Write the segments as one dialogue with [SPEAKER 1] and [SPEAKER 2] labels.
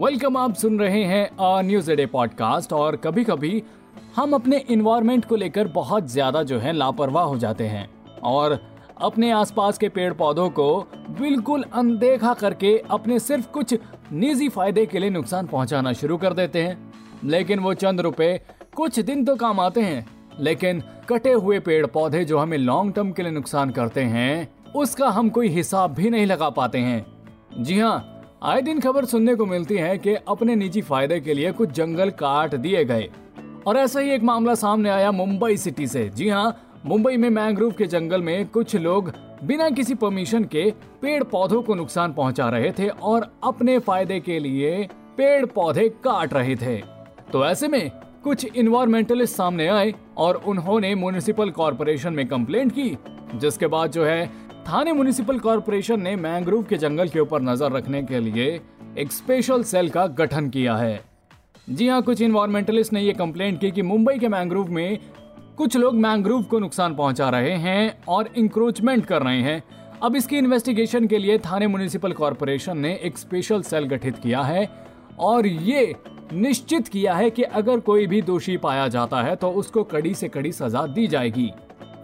[SPEAKER 1] Welcome आप सुन रहे हैं अ न्यूज़ डे पॉडकास्ट और कभी कभी हम अपने इन्वायरमेंट को लेकर बहुत ज़्यादा जो है लापरवाह हो जाते हैं और अपने आसपास के पेड़ पौधों को बिल्कुल अनदेखा करके अपने सिर्फ़ कुछ निजी फ़ायदे के लिए नुकसान पहुंचाना शुरू कर देते हैं। लेकिन वो चंद रुपए कुछ दिन तो काम आते हैं, लेकिन कटे हुए पेड़ पौधे जो हमें लॉन्ग टर्म के लिए नुकसान करते हैं, उसका हम कोई हिसाब भी नहीं लगा पाते हैं। जी हाँ आए दिन खबर सुनने को मिलती है कि अपने निजी फ़ायदे के लिए कुछ जंगल काट दिए गए। और ऐसा ही एक मामला सामने आया मुंबई सिटी से। जी हाँ मुंबई में मैंग्रोव के जंगल में कुछ लोग बिना किसी परमिशन के पेड़ पौधों को नुकसान पहुँचा रहे थे और अपने फ़ायदे के लिए पेड़ पौधे काट रहे थे। तो ऐसे में कुछ इन्वायरमेंटलिस्ट सामने आए और उन्होंने म्यूनिसिपल कॉरपोरेशन में कंप्लेंट की, जिसके बाद जो है थाने म्यूनिसिपल कॉरपोरेशन ने मैंग्रोव के जंगल के ऊपर नज़र रखने के लिए एक स्पेशल सेल का गठन किया है। जी हाँ कुछ इन्वायरमेंटलिस्ट ने ये कंप्लेंट की कि मुंबई के मैंग्रोव में कुछ लोग मैंग्रोव को नुकसान पहुँचा रहे हैं और इंक्रोचमेंट कर रहे हैं। अब इसकी इन्वेस्टिगेशन के लिए थाने म्यूनिसिपल कॉरपोरेशन ने एक स्पेशल सेल गठित किया है और ये निश्चित किया है कि अगर कोई भी दोषी पाया जाता है तो उसको कड़ी से कड़ी सजा दी जाएगी।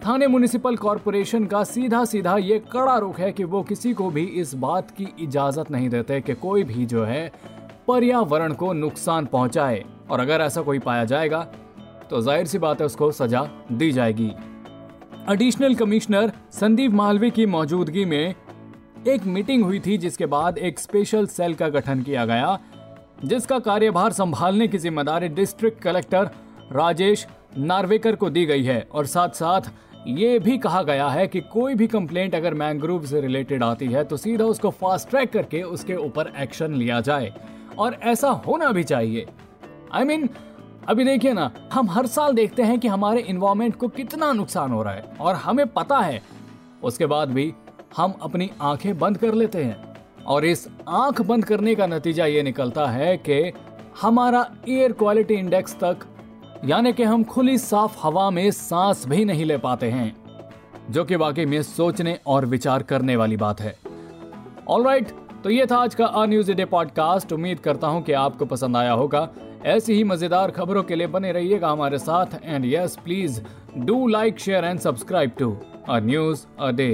[SPEAKER 1] थाने म्यूनिसिपल कॉरपोरेशन का सीधा सीधा ये कड़ा रुख है कि वो किसी को भी इस बात की इजाज़त नहीं देते कि कोई भी जो है पर्यावरण को नुकसान पहुँचाए। और अगर ऐसा कोई पाया जाएगा तो ज़ाहिर सी बात है उसको सजा दी जाएगी। एडिशनल कमिश्नर संदीप मालवी की मौजूदगी में एक मीटिंग हुई थी, जिसके बाद एक स्पेशल सेल का गठन किया गया, जिसका कार्यभार संभालने की ज़िम्मेदारी डिस्ट्रिक्ट कलेक्टर राजेश नार्वेकर को दी गई है। और साथ साथ ये भी कहा गया है कि कोई भी कंप्लेंट अगर मैंग्रोव से रिलेटेड आती है तो सीधा उसको फास्ट ट्रैक करके उसके ऊपर एक्शन लिया जाए। और ऐसा होना भी चाहिए। आई I मीन mean, अभी देखिए ना हम हर साल देखते हैं कि हमारे इन्वायरमेंट को कितना नुकसान हो रहा है और हमें पता है। उसके बाद भी हम अपनी आँखें बंद कर लेते हैं और इस आँख बंद करने का नतीजा ये निकलता है कि हमारा एयर क्वालिटी इंडेक्स तक यानी कि हम खुली साफ़ हवा में सांस भी नहीं ले पाते हैं, जो कि वाकई में सोचने और विचार करने वाली बात है। ऑलराइट तो ये था आज का अ न्यूज़ डे पॉडकास्ट उम्मीद करता हूँ कि आपको पसंद आया होगा। ऐसी ही मज़ेदार खबरों के लिए बने रहिएगा हमारे साथ। And yes please do like share and subscribe to a news a day